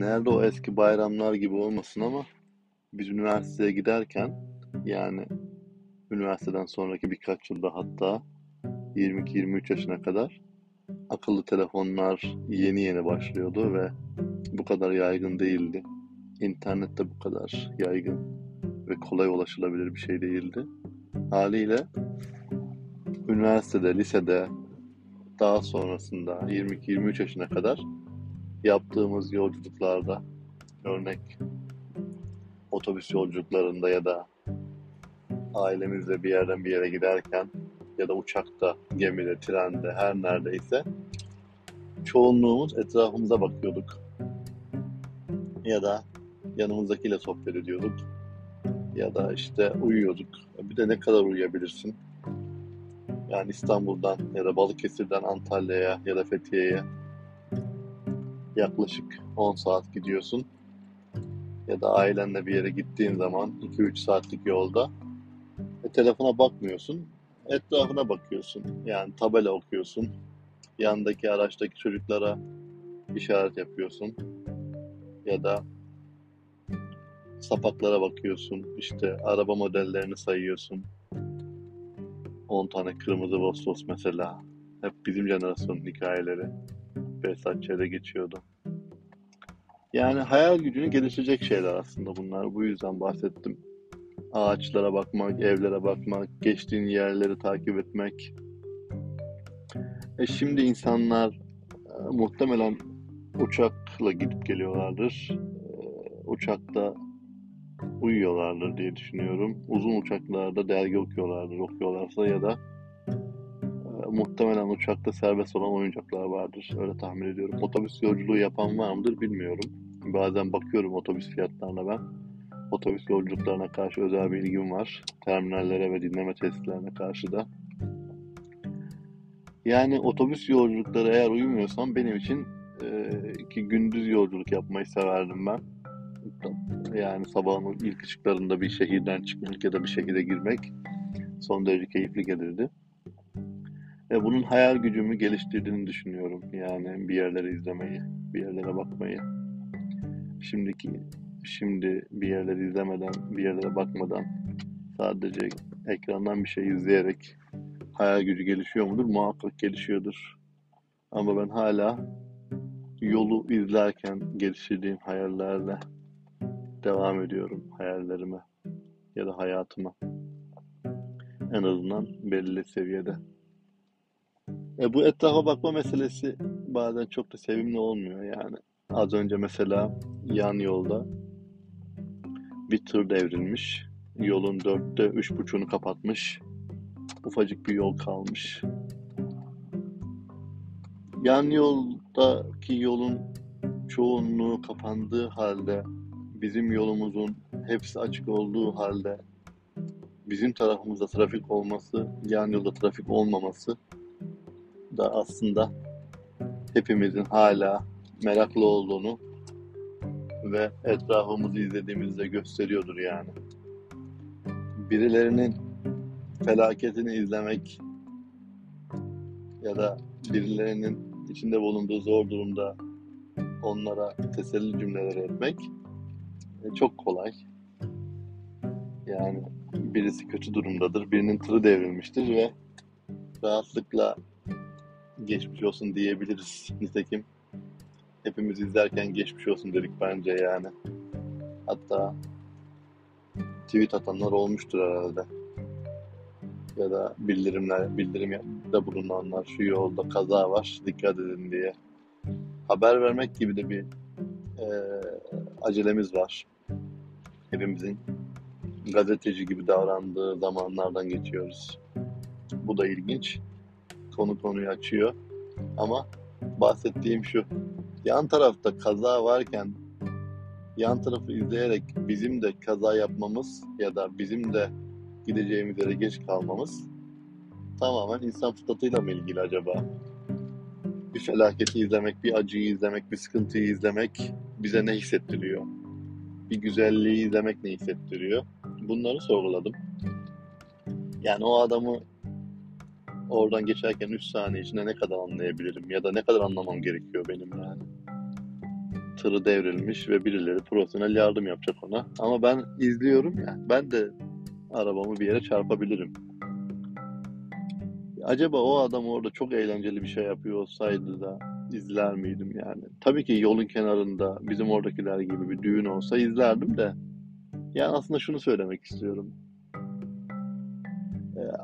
nerede o eski bayramlar gibi olmasın ama biz üniversiteye giderken yani üniversiteden sonraki birkaç yılda hatta 22-23 yaşına kadar akıllı telefonlar yeni yeni başlıyordu ve bu kadar yaygın değildi. İnternet de bu kadar yaygın ve kolay ulaşılabilir bir şey değildi. Haliyle üniversitede, lisede, daha sonrasında 22-23 yaşına kadar yaptığımız yolculuklarda örnek otobüs yolculuklarında ya da ailemizle bir yerden bir yere giderken ya da uçakta, gemide, trende her neredeyse çoğunluğumuz etrafımıza bakıyorduk. Ya da yanımızdakiyle sohbet ediyorduk. Ya da işte uyuyorduk. Bir de ne kadar uyuyabilirsin? Yani İstanbul'dan ya da Balıkesir'den Antalya'ya ya da Fethiye'ye yaklaşık 10 saat gidiyorsun. Ya da ailenle bir yere gittiğin zaman 2-3 saatlik yolda e, telefona bakmıyorsun. Etrafına bakıyorsun. Yani tabela okuyorsun. Yandaki araçtaki çocuklara işaret yapıyorsun. Ya da sapaklara bakıyorsun. İşte araba modellerini sayıyorsun. 10 tane kırmızı Vossos mesela. Hep bizim jenerasyonun hikayeleri. Behzatçı'da geçiyordu. Yani hayal gücünü geliştirecek şeyler aslında bunlar. Bu yüzden bahsettim. Ağaçlara bakmak, evlere bakmak, geçtiğin yerleri takip etmek. E şimdi insanlar e, muhtemelen uçakla gidip geliyorlardır. E, uçakta uyuyorlardır diye düşünüyorum. Uzun uçaklarda dergi okuyorlardır, okuyorlarsa ya da muhtemelen uçakta serbest olan oyuncaklar vardır. Öyle tahmin ediyorum. Otobüs yolculuğu yapan var mıdır bilmiyorum. Bazen bakıyorum otobüs fiyatlarına ben. Otobüs yolculuklarına karşı özel bir ilgim var. Terminallere ve dinleme tesislerine karşı da. Yani otobüs yolculukları eğer uyumuyorsam benim için e, ki gündüz yolculuk yapmayı severdim ben. Yani sabahın ilk ışıklarında bir şehirden çıkmak ya da bir şehire girmek son derece keyifli gelirdi. Ve bunun hayal gücümü geliştirdiğini düşünüyorum. Yani bir yerleri izlemeyi, bir yerlere bakmayı. Şimdiki, şimdi bir yerleri izlemeden, bir yerlere bakmadan sadece ekrandan bir şey izleyerek hayal gücü gelişiyor mudur? Muhakkak gelişiyordur. Ama ben hala yolu izlerken geliştirdiğim hayallerle devam ediyorum hayallerime ya da hayatıma. En azından belli seviyede. E bu etrafa bakma meselesi bazen çok da sevimli olmuyor yani. Az önce mesela yan yolda bir tır devrilmiş. Yolun dörtte üç buçuğunu kapatmış. Ufacık bir yol kalmış. Yan yoldaki yolun çoğunluğu kapandığı halde bizim yolumuzun hepsi açık olduğu halde bizim tarafımızda trafik olması, yan yolda trafik olmaması da aslında hepimizin hala meraklı olduğunu ve etrafımızı izlediğimizde gösteriyordur yani. Birilerinin felaketini izlemek ya da birilerinin içinde bulunduğu zor durumda onlara teselli cümleleri etmek e, çok kolay. Yani birisi kötü durumdadır, birinin tırı devrilmiştir ve rahatlıkla geçmiş olsun diyebiliriz. Nitekim hepimiz izlerken geçmiş olsun dedik bence yani. Hatta tweet atanlar olmuştur herhalde. Ya da bildirimler, bildirimde bulunanlar şu yolda kaza var dikkat edin diye. Haber vermek gibi de bir e, acelemiz var. Hepimizin gazeteci gibi davrandığı zamanlardan geçiyoruz. Bu da ilginç. Konu konuyu açıyor. Ama bahsettiğim şu. Yan tarafta kaza varken yan tarafı izleyerek bizim de kaza yapmamız ya da bizim de gideceğimiz yere geç kalmamız tamamen insan fıtratıyla mı ilgili acaba? Bir felaketi izlemek, bir acıyı izlemek, bir sıkıntıyı izlemek bize ne hissettiriyor? Bir güzelliği izlemek ne hissettiriyor? Bunları sorguladım. Yani o adamı oradan geçerken 3 saniye içinde ne kadar anlayabilirim ya da ne kadar anlamam gerekiyor benim yani. tırı devrilmiş ve birileri profesyonel yardım yapacak ona. Ama ben izliyorum ya, ben de arabamı bir yere çarpabilirim. Acaba o adam orada çok eğlenceli bir şey yapıyor olsaydı da izler miydim yani? Tabii ki yolun kenarında bizim oradakiler gibi bir düğün olsa izlerdim de. Yani aslında şunu söylemek istiyorum.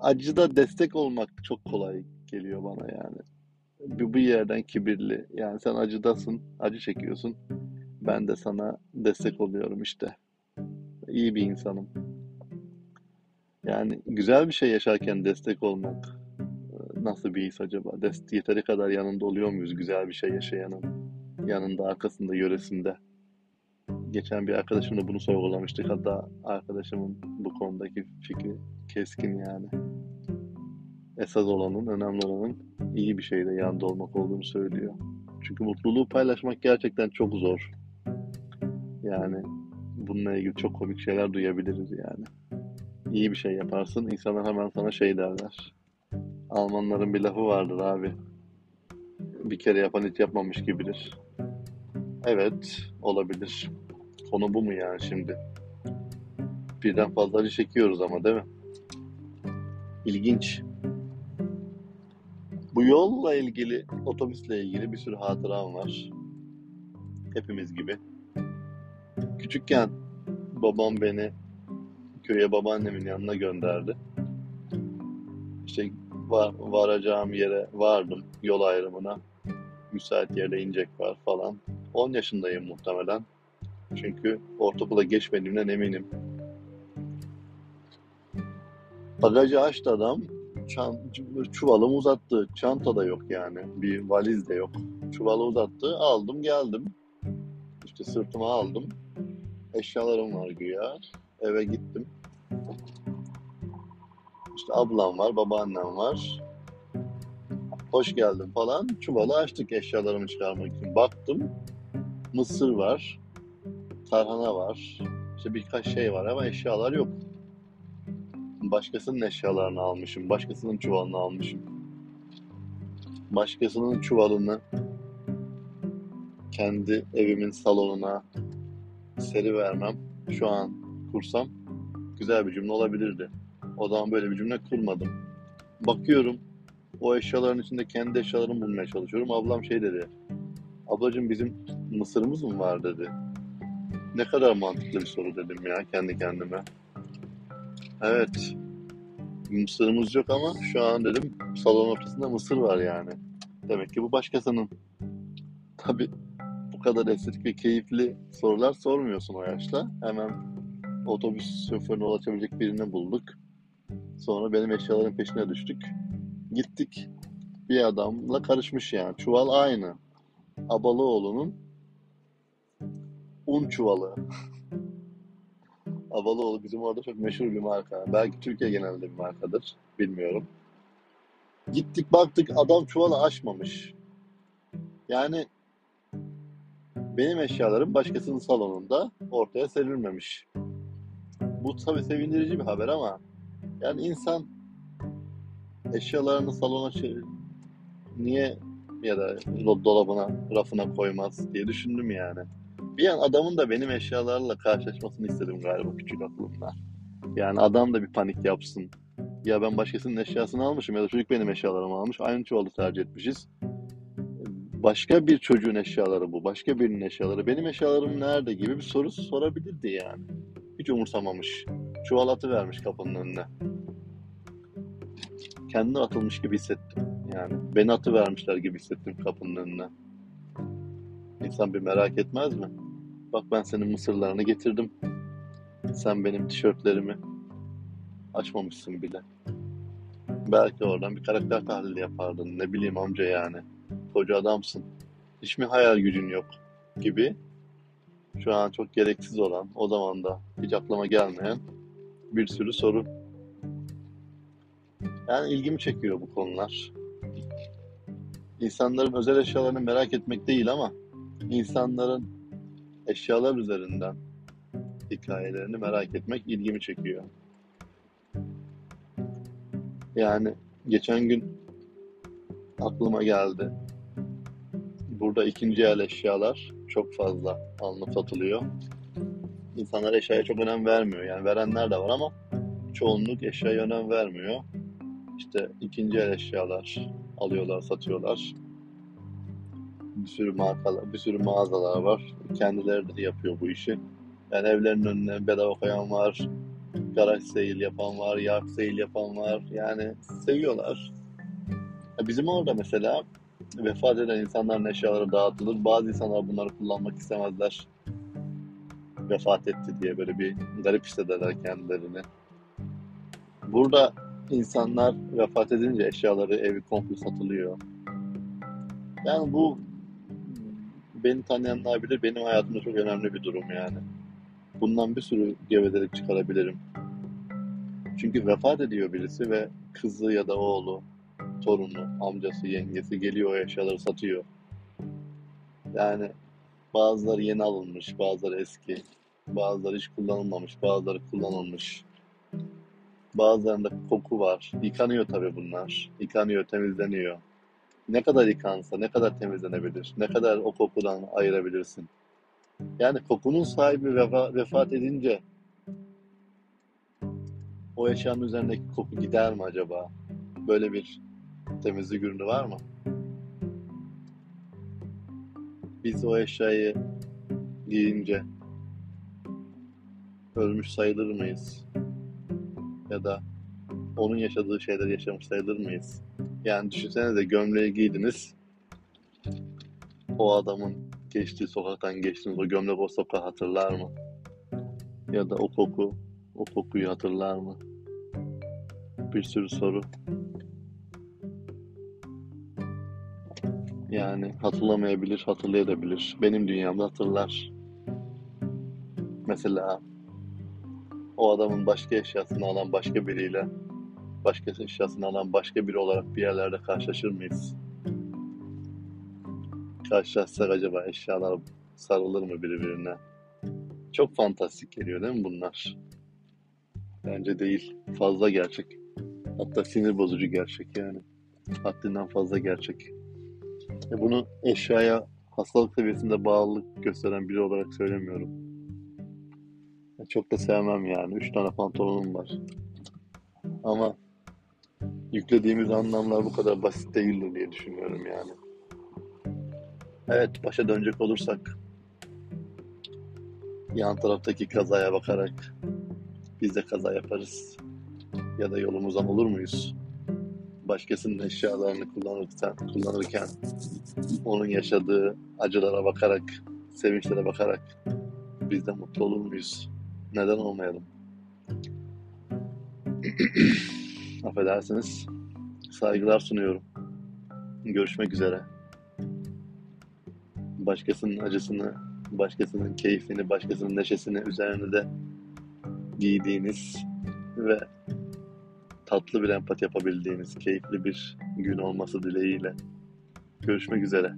Acıda destek olmak çok kolay geliyor bana yani. Bir, bir yerden kibirli. Yani sen acıdasın, acı çekiyorsun. Ben de sana destek oluyorum işte. İyi bir insanım. Yani güzel bir şey yaşarken destek olmak e, nasıl bir his acaba? Dest yeteri kadar yanında oluyor muyuz güzel bir şey yaşayanın? Yanında, arkasında, yöresinde. Geçen bir arkadaşımla bunu sorgulamıştık. Hatta arkadaşımın bu konudaki fikri keskin yani. Esas olanın, önemli olanın iyi bir şeyde yanında olmak olduğunu söylüyor. Çünkü mutluluğu paylaşmak gerçekten çok zor. Yani bununla ilgili çok komik şeyler duyabiliriz yani. İyi bir şey yaparsın, insanlar hemen sana şey derler. Almanların bir lafı vardır abi. Bir kere yapan hiç yapmamış gibidir. Evet, olabilir. Konu bu mu yani şimdi? Birden fazla acı çekiyoruz ama değil mi? İlginç. Bu yolla ilgili, otobüsle ilgili bir sürü hatıram var. Hepimiz gibi. Küçükken babam beni köye babaannemin yanına gönderdi. İşte var, varacağım yere vardım yol ayrımına. Müsait yerde inecek var falan. 10 yaşındayım muhtemelen. Çünkü ortaokula geçmediğimden eminim. Bagajı açtı adam. Çan, çuvalımı uzattı. Çanta da yok yani. Bir valiz de yok. Çuvalı uzattı. Aldım geldim. İşte sırtıma aldım. Eşyalarım var güya. Eve gittim. İşte ablam var, babaannem var. Hoş geldin falan. Çuvalı açtık eşyalarımı çıkarmak için. Baktım. Mısır var. Tarhana var. İşte birkaç şey var ama eşyalar yok. Başkasının eşyalarını almışım. Başkasının çuvalını almışım. Başkasının çuvalını kendi evimin salonuna seri vermem. Şu an kursam güzel bir cümle olabilirdi. O zaman böyle bir cümle kurmadım. Bakıyorum o eşyaların içinde kendi eşyalarımı bulmaya çalışıyorum. Ablam şey dedi. Ablacığım bizim mısırımız mı var dedi. Ne kadar mantıklı bir soru dedim ya kendi kendime. Evet. Mısırımız yok ama şu an dedim salon ortasında mısır var yani. Demek ki bu başkasının. Tabi bu kadar estetik ve keyifli sorular sormuyorsun o yaşta. Hemen otobüs şoförüne ulaşabilecek birini bulduk. Sonra benim eşyaların peşine düştük. Gittik. Bir adamla karışmış yani. Çuval aynı. Abalıoğlu'nun un çuvalı. Abalıoğlu bizim orada çok meşhur bir marka. Belki Türkiye genelinde bir markadır. Bilmiyorum. Gittik baktık adam çuvalı açmamış. Yani benim eşyalarım başkasının salonunda ortaya serilmemiş. Bu tabii sevindirici bir haber ama yani insan eşyalarını salona çevir niye ya da dolabına, rafına koymaz diye düşündüm yani. Bir an adamın da benim eşyalarla karşılaşmasını istedim galiba küçük aklımda. Yani adam da bir panik yapsın. Ya ben başkasının eşyasını almışım ya da çocuk benim eşyalarımı almış. Aynı çuvalı tercih etmişiz. Başka bir çocuğun eşyaları bu. Başka birinin eşyaları. Benim eşyalarım nerede gibi bir soru sorabilirdi yani. Hiç umursamamış. Çuval atı vermiş kapının önüne. Kendine atılmış gibi hissettim. Yani beni atı vermişler gibi hissettim kapının önüne. İnsan bir merak etmez mi? Bak ben senin mısırlarını getirdim. Sen benim tişörtlerimi açmamışsın bile. Belki oradan bir karakter tahlili yapardın. Ne bileyim amca yani. Koca adamsın. Hiç mi hayal gücün yok gibi. Şu an çok gereksiz olan, o zaman da hiç aklıma gelmeyen bir sürü soru. Yani ilgimi çekiyor bu konular. İnsanların özel eşyalarını merak etmek değil ama insanların eşyalar üzerinden hikayelerini merak etmek ilgimi çekiyor. Yani geçen gün aklıma geldi. Burada ikinci el eşyalar çok fazla alınıp satılıyor. İnsanlar eşyaya çok önem vermiyor. Yani verenler de var ama çoğunluk eşyaya önem vermiyor. İşte ikinci el eşyalar alıyorlar, satıyorlar. Bir sürü markalar, bir sürü mağazalar var. Kendileri de yapıyor bu işi. Yani evlerinin önüne bedava koyan var, garaj sale yapan var, yard sale yapan var. Yani seviyorlar. Bizim orada mesela vefat eden insanların eşyaları dağıtılır. Bazı insanlar bunları kullanmak istemezler. Vefat etti diye böyle bir garip hissederler kendilerini. Burada insanlar vefat edince eşyaları evi komple satılıyor. Yani bu beni tanıyanlar bilir benim hayatımda çok önemli bir durum yani. Bundan bir sürü gevezelik çıkarabilirim. Çünkü vefat ediyor birisi ve kızı ya da oğlu, torunu, amcası, yengesi geliyor o eşyaları satıyor. Yani bazıları yeni alınmış, bazıları eski, bazıları hiç kullanılmamış, bazıları kullanılmış. Bazılarında koku var. Yıkanıyor tabii bunlar. Yıkanıyor, temizleniyor. Ne kadar yıkansa, ne kadar temizlenebilir, ne kadar o kokudan ayırabilirsin. Yani kokunun sahibi vefa, vefat edince o eşyanın üzerindeki koku gider mi acaba? Böyle bir temizlik ürünü var mı? Biz o eşyayı giyince ölmüş sayılır mıyız? Ya da onun yaşadığı şeyler yaşamış sayılır mıyız? Yani düşünsenize gömleği giydiniz. O adamın geçtiği sokaktan geçtiniz. O gömlek o sokağı hatırlar mı? Ya da o koku, o kokuyu hatırlar mı? Bir sürü soru. Yani hatırlamayabilir, hatırlayabilir. Benim dünyamda hatırlar. Mesela o adamın başka eşyasını alan başka biriyle başka eşyasını alan başka biri olarak bir yerlerde karşılaşır mıyız? Karşılaşsak acaba eşyalar sarılır mı birbirine? Çok fantastik geliyor değil mi bunlar? Bence değil. Fazla gerçek. Hatta sinir bozucu gerçek yani. Haddinden fazla gerçek. E bunu eşyaya hastalık seviyesinde bağlılık gösteren biri olarak söylemiyorum. E çok da sevmem yani. Üç tane pantolonum var. Ama yüklediğimiz anlamlar bu kadar basit değildir diye düşünüyorum yani. Evet, başa dönecek olursak yan taraftaki kazaya bakarak biz de kaza yaparız. Ya da yolumuzdan olur muyuz? Başkasının eşyalarını kullanırken, kullanırken onun yaşadığı acılara bakarak, sevinçlere bakarak biz de mutlu olur muyuz? Neden olmayalım? Affedersiniz. Saygılar sunuyorum. Görüşmek üzere. Başkasının acısını, başkasının keyfini, başkasının neşesini üzerine de giydiğiniz ve tatlı bir empati yapabildiğiniz keyifli bir gün olması dileğiyle. Görüşmek üzere.